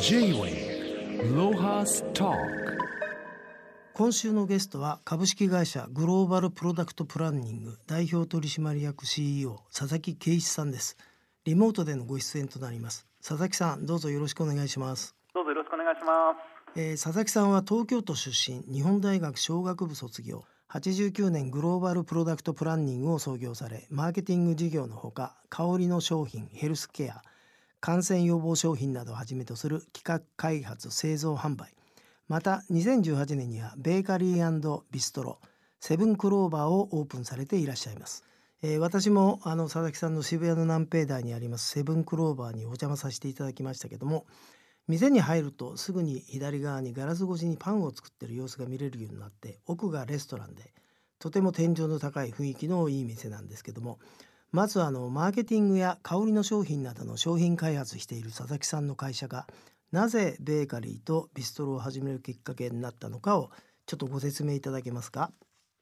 J-Way ロハスト今週のゲストは株式会社グローバルプロダクトプランニング代表取締役 CEO 佐々木圭一さんです。リモートでのご出演となります。佐々木さんどうぞよろしくお願いします。どうぞよろしくお願いします、えー、佐々木さんは東京都出身日本大学商学部卒業89年グローバルプロダクトプランニングを創業されマーケティング事業のほか香りの商品ヘルスケア感染予防商品などをはじめとする企画開発製造販売。また2018年にはベーカリービストロセブンクローバーをオープンされていらっしゃいます、えー、私もあの佐々木さんの渋谷の南平台にありますセブンクローバーにお邪魔させていただきましたけども店に入るとすぐに左側にガラス越しにパンを作ってる様子が見れるようになって奥がレストランでとても天井の高い雰囲気のいい店なんですけどもまずあのマーケティングや香りの商品などの商品開発している佐々木さんの会社がなぜベーカリーとビストロを始めるきっかけになったのかをちょっとご説明いただけますか？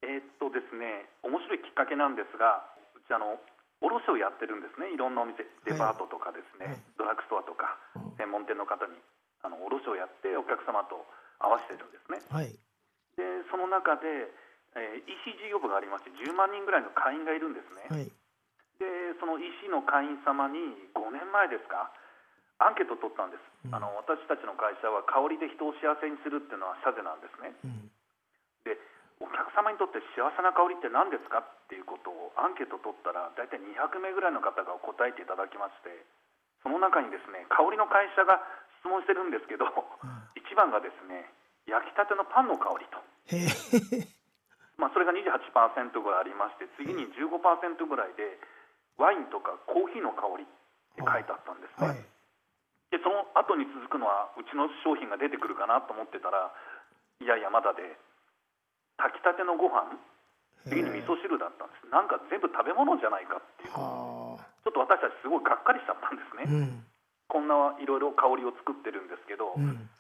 えー、っとですね面白いきっかけなんですがうちあの卸をやってるんですねいろんなお店デパートとかですね、はい、ドラッグストアとか専門店の方にあの卸をやってお客様と合わせてるんですね。はい、でその中で、えー、EC 事業部がありまして10万人ぐらいの会員がいるんですね。はいでその EC の会員様に5年前ですかアンケートを取ったんです、うん、あの私たちの会社は香りで人を幸せにするっていうのは社是なんですね、うん、でお客様にとって幸せな香りって何ですか？っていうことをアンケートを取ったら大体200名ぐらいの方が答えていただきましてその中にですね香りの会社が質問してるんですけど、うん、一番がですね焼きたてのパンの香りと。まあ、それが28%ぐらいありまして次に15%ぐらいでワインとかコーヒーの香りって書いてあったんですね、はい、でその後に続くのはうちの商品が出てくるかなと思ってたらいやいやまだで炊きたてのご飯次に味噌汁だったんです。なんか全部食べ物じゃないかっていう。ちょっと私たちすごいがっかりしちゃったんですね、うん、こんないろいろ香りを作ってるんですけど、うん、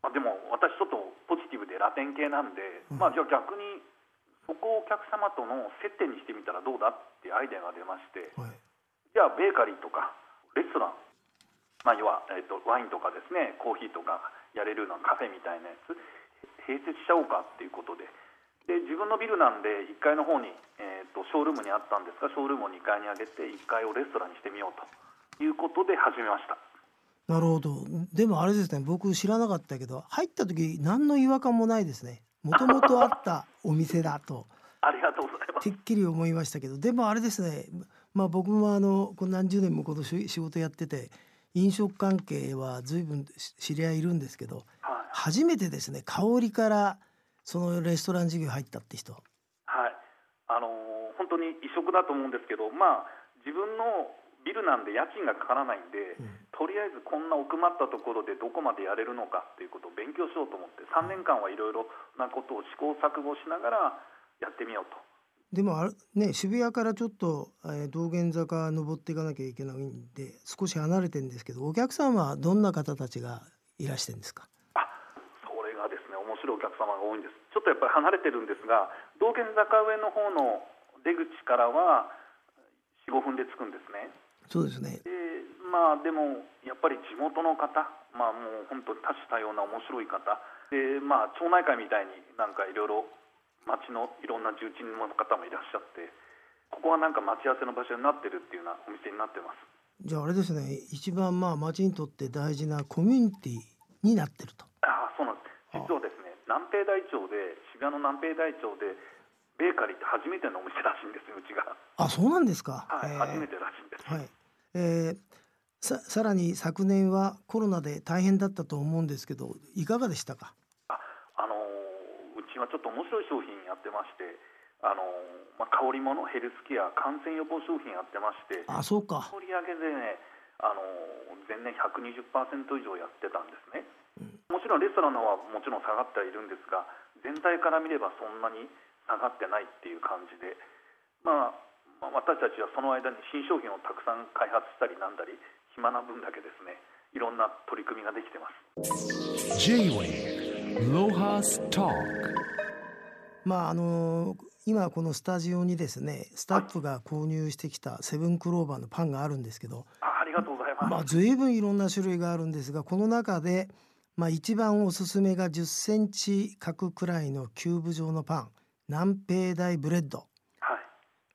まあ、でも私ちょっとポジティブでラテン系なんで、うん、まあ、じゃあ逆にそこをお客様との接点にしてみたらどうだっていうアイデアが出まして、はい、じゃあベーカリーとかレストラン、まあ、要は、えーと、ワインとかですねコーヒーとかやれるようなカフェみたいなやつ。併設しちゃおうかっていうことで。で自分のビルなんで1階の方に、えーと、ショールームにあったんですがショールームを2階に上げて1階をレストランにしてみようということで始めました。なるほど。でもあれですね僕知らなかったけど入った時何の違和感もないですねもともとあったお店だと。ありがとうございます。てっきり思いましたけど。でもあれですね。まあ僕もあのこの何十年もこの仕事やってて飲食関係は随分知り合いいるんですけど、はい、初めてですね。香りからそのレストラン事業入ったって人。はい。あのー、本当に異色だと思うんですけどまあ自分のビルなんで家賃がかからないんで、うん、とりあえずこんな奥まったところでどこまでやれるのかっていうことを勉強しようと思って3年間はいろいろなことを試行錯誤しながらやってみようと。でもあれね渋谷からちょっと、えー、道玄坂登っていかなきゃいけないんで少し離れてるんですけどお客さんはどんな方たちがいらしてるんですか？あそれがですね面白いお客様が多いんです。ちょっとやっぱり離れてるんですが道玄坂上の方の出口からは45分で着くんですねそうですね。でまあでもやっぱり地元の方、まあもう本当多種多様な面白い方でまあ町内会みたいになんかいろいろ町のいろんな重鎮の方もいらっしゃってここはなんか待ち合わせの場所になってるっていうようなお店になってます。じゃああれですね一番まあ町にとって大事なコミュニティになってると。ああそうなんです。実はですね南平台町で渋谷の南平台町でベーカリーって初めてのお店らしいんですようちが。あそうなんですか。はい、初めてらしいんです。はい。えー、ささらに昨年はコロナで大変だったと思うんですけどいかがでしたか？あ、あのー、うちはちょっと面白い商品やってまして、あのー、まあ、香り物ヘルスケア感染予防商品やってましてあそうか。売り上げでね、あのー、前年120%以上やってたんですね、うん、もちろんレストランの方はもちろん下がってはいるんですが全体から見ればそんなに下がってないっていう感じでまあ私たちはその間に新商品をたくさん開発したりなんだり暇な分だけですねいろんな取り組みができてます。J-Way ロハストまああの今このスタジオにですねスタッフが購入してきたセブンクローバーのパンがあるんですけど、あありがとうございままあ随分いろんな種類があるんですがこの中で、まあ、一番おすすめが10センチ角くらいのキューブ状のパン南平台ブレッド。はい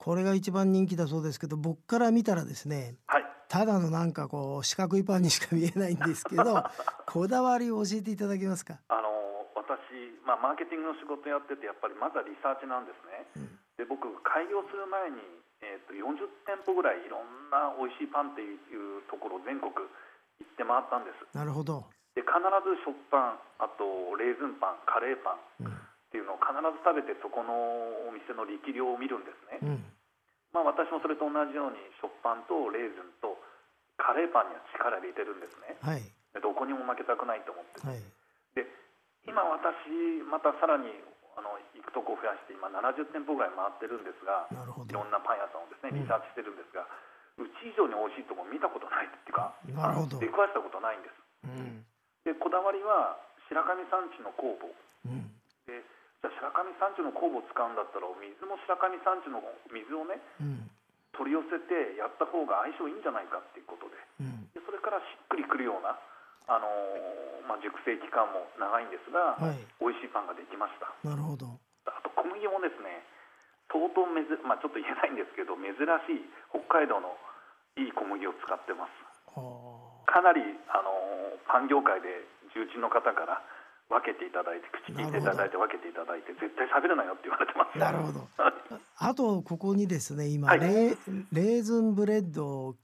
これが一番人気だそうですけど僕から見たらですねはい。ただのなんかこう四角いパンにしか見えないんですけど こだわりを教えていただけますか、あの私、まあ、マーケティングの仕事やっててやっぱりまずはリサーチなんですね。うん。で僕開業する前に、えー、と40店舗ぐらいいろんな美味しいパンっていうところを全国行って回ったんです。なるほど、で必ず食パンあとレーズンパンカレーパンうん。っていうのを必ず食べてそこのお店の力量を見るんですね、うんまあ、私もそれと同じように食パンとレーズンとカレーパンには力入れてるんですね。はい。でどこにも負けたくないと思って。はい。で今私またさらにあの行くとこを増やして今70店舗ぐらい回ってるんですがなるほど。いろんなパン屋さんをですねうん。リサーチしてるんですが、うち以上に美味しいとこ見たことないっていうかなるほど。出くわしたことないんです。うん。でこだわりは白神山地の酵母。うん。で白神山地の酵母を使うんだったらお水も白神山地の水をねうん。取り寄せてやった方が相性いいんじゃないかっていうことで。うん。でそれからしっくりくるような、あのーまあ、熟成期間も長いんですが、はい。美味しいパンができました。なるほど。あと小麦もですね相当めず、まあ、ちょっと言えないんですけど珍しい北海道のいい小麦を使ってます。はかなり、あのーパン業界で重鎮の方から分けていただいて口聞いていただいて分けていただいて絶対喋るなよって言われてます。あなるほど。あとここにですね今、はい。レーズンブレッドを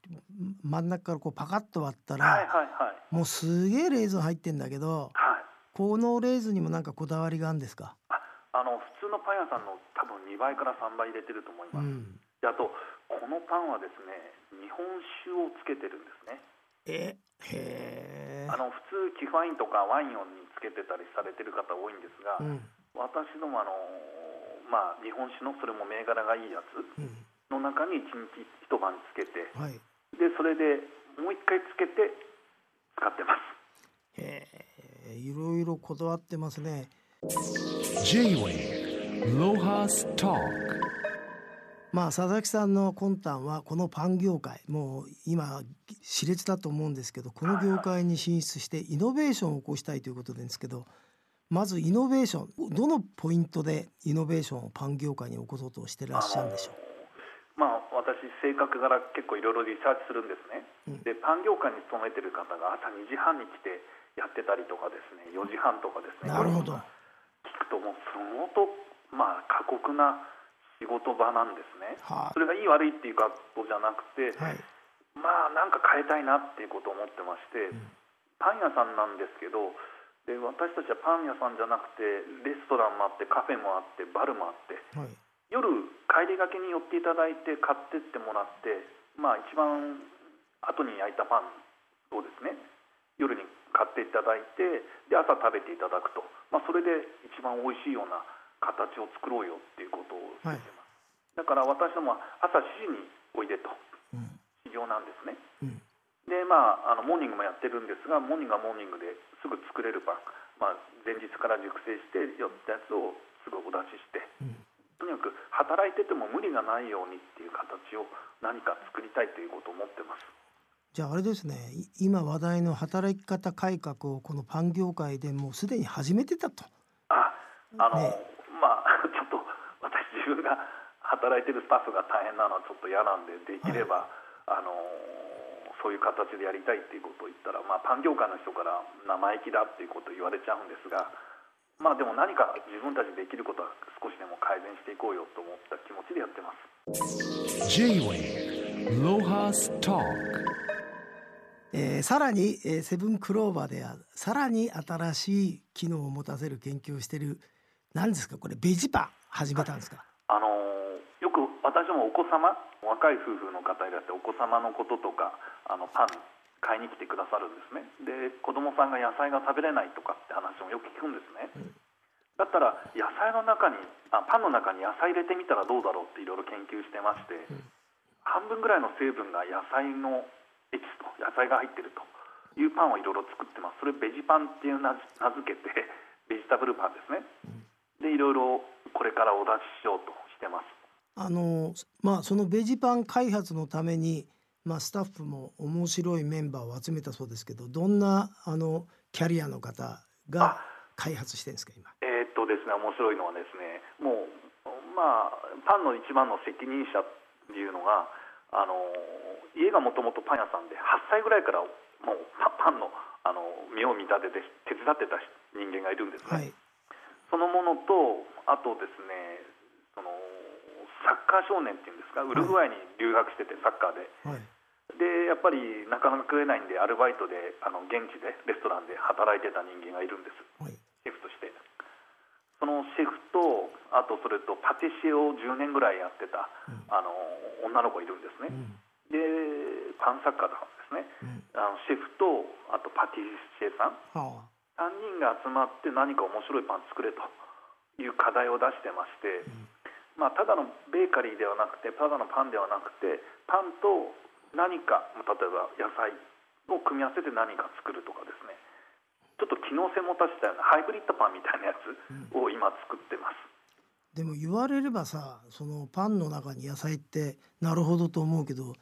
真ん中からこうパカッと割ったら、はいはいはい。もうすげえレーズン入ってんだけどはい。このレーズンにもなんかこだわりがあるんですか、ああの普通のパン屋さんの多分2倍から3倍入れてると思いうます、ん、であとこのパンはですね日本酒をつけてるんですね。えへえあの普通キファインとかワインをにつけてたりされてる方多いんですが、うん。私どもあのまあ日本酒のそれも銘柄がいいやつうん。の中に1日一晩つけてはい。でそれでもう一回つけて使ってます。へえいろいろこだわってますね。J-Way Lohas Talk まあ佐々木さんの魂胆はこのパン業界もう今熾烈だと思うんですけどこの業界に進出してイノベーションを起こしたいということですけどまずイノベーションどのポイントでイノベーションをパン業界に起こそうとしてらっしゃるんでしょう？まあ私性格柄結構いろいろリサーチするんですね、うん。でパン業界に勤めてる方が朝2時半に来てやってたりとかですね4時半とかですね。なるほど。聞くともう相当まあ過酷な仕事場なんですね、はい。それがいい悪いっていうことじゃなくて、はい。まあなんか変えたいなっていうことを思ってまして、パン屋さんなんですけどで私たちはパン屋さんじゃなくてレストランもあってカフェもあってバルもあってはい。夜帰りがけに寄っていただいて買ってってもらってまあ一番後に焼いたパンをですね夜に買っていただいてで朝食べていただくと、まあ、それで一番美味しいような形を作ろうよっていうことを言ってます、だから私どもは朝7時においでと。うん。修行なんですね。うん。でまああのモーニングもやってるんですがモーニングはモーニングですぐ作れるパン、まあ、前日から熟成して寄ったやつをすぐお出しして。うん。とにかく働いてても無理がないようにっていう形を何か作りたいということを思ってます。じゃああれですね。い今話題の働き方改革をこのパン業界でもうすでに始めてたと。ああの、ね自分が働いてるスタッフが大変なのはちょっと嫌なんでできれば、あのそういう形でやりたいっていうことを言ったら、まあ、パン業界の人から生意気だっていうことを言われちゃうんですがまあでも何か自分たちでできることは少しでも改善していこうよと思った気持ちでやってます。えーさらに、えーセブンクローバーではさらに新しい機能を持たせる研究をしている何ですか？これベジパン始めたんですか、あのよく私もお子様若い夫婦の方いらっしてお子様のこととかあのパン買いに来てくださるんですね。で子供さんが野菜が食べれないとかって話もよく聞くんですね、だったら野菜の中にあパンの中に野菜入れてみたらどうだろうっていろいろ研究してまして、半分ぐらいの成分が野菜のエキスと野菜が入ってるというパンをいろいろ作ってます。それベジパンっていう名名付けてベジタブルパンですね。でいろいろこれからお出ししようとしてますあのまあそのベジパン開発のためにまあ、スタッフも面白いメンバーを集めたそうですけどどんなあのキャリアの方が開発してるんですか今？えーっとですね面白いのはですねもうまあパンの一番の責任者っていうのがあの家がもともとパン屋さんで8歳ぐらいからもうパパンのあの目を見立てて手伝ってた人間がいるんですね。はいそのものと、あとですね、そのサッカー少年っていうんですか、ウルグアイに留学してて、サッカーで。はい。で、やっぱりなかなか食えないんで、アルバイトで、あの現地で、レストランで働いてた人間がいるんです、はい。シェフとして。そのシェフと、あとそれとパティシエを10年ぐらいやってた、あの女の子いるんですね。うん。で、パンサッカーだからですね、うん。あのシェフと、あとパティシエさん。は3人が集まって何か面白いパン作れという課題を出してまして、まあ、ただのベーカリーではなくてただのパンではなくてパンと何か例えば野菜を組み合わせて何か作るとかですねちょっと機能性持たせたようなハイブリッドパンみたいなやつを今作ってます。あでも言われればさそのパンの中に野菜ってなるほどと思うけど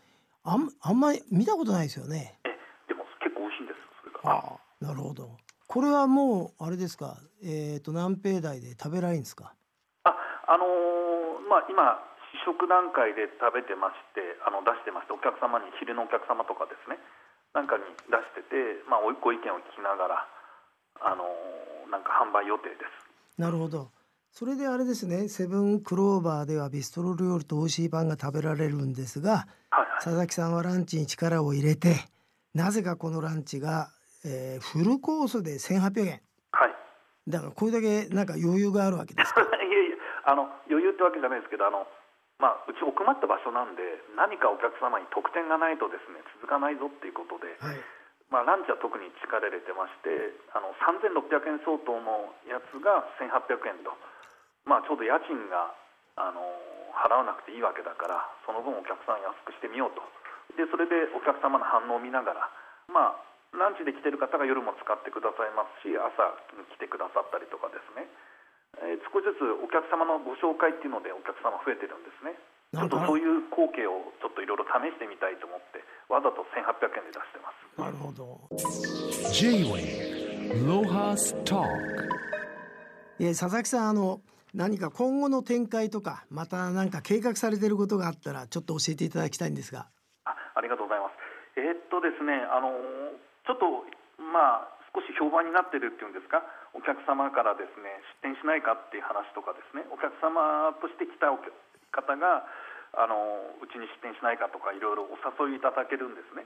あんあんまり見たことないですよね。えでも結構美味しいんですそれが。あなるほど。これはもうあれですか、えっ、と南平台で食べられるんですか？ああのーまあ、今、試食段階で食べてましてあの出してましてお客様に昼のお客様とかですねなんかに出してて、まあ、おご意見を聞きながら、あのーなんか販売予定です。なるほど。それであれですね、セブンクローバーではビストロ料理と美味しいパンが食べられるんですが、はいはい佐々木さんはランチに力を入れて、なぜかこのランチが、えーフルコースで1800円。はいだからこれだけなんか余裕があるわけですか？いえいえあの余裕ってわけじゃないですけどあの、まあ、うち奥まった場所なんで何かお客様に特典がないとですね続かないぞっていうことで、はい。まあ、ランチは特に力入れてましてあの3600円相当のやつが1800円と、まあ、ちょうど家賃があの払わなくていいわけだからその分お客さん安くしてみようとでそれでお客様の反応を見ながら、まあ、ランチで来てる方が夜も使ってくださいますし朝来てくださったりとかですね、えー少しずつお客様のご紹介っていうのでお客様増えてるんですね。ちょっとそういう光景をちょっといろいろ試してみたいと思ってわざと1800円で出してます。なるほど。Talk えー佐々木さんあの何か今後の展開とかまた何か計画されていることがあったらちょっと教えていただきたいんですが。あありがとうございます。えーっとですね、あのーちょっとまあ少し評判になってるっていうんですか、お客様からですね出店しないかっていう話とかですね、お客様として来た方があのうちに出店しないかとかいろいろお誘いいただけるんですね。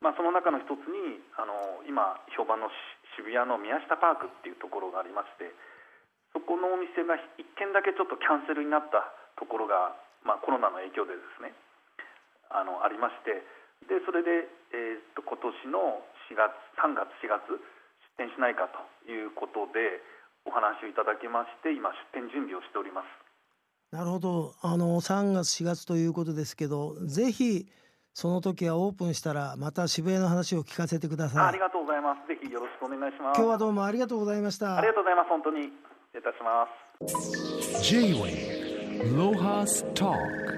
まあその中の一つにあの今評判の渋谷の宮下パークっていうところがありまして。そこのお店が1軒だけちょっとキャンセルになったところが、まあ、コロナの影響でですねあのありましてでそれで、えーっと今年の4月3月4月出店しないかということでお話をいただきまして今出店準備をしております。なるほどあの3月4月ということですけどぜひその時はオープンしたらまた渋谷の話を聞かせてくだあさいありがとうございます。ぜひよろしくお願いします。今日はどうもありがとうございましたありがとうございます。本当に失礼いたします。J-Way Lohas Talk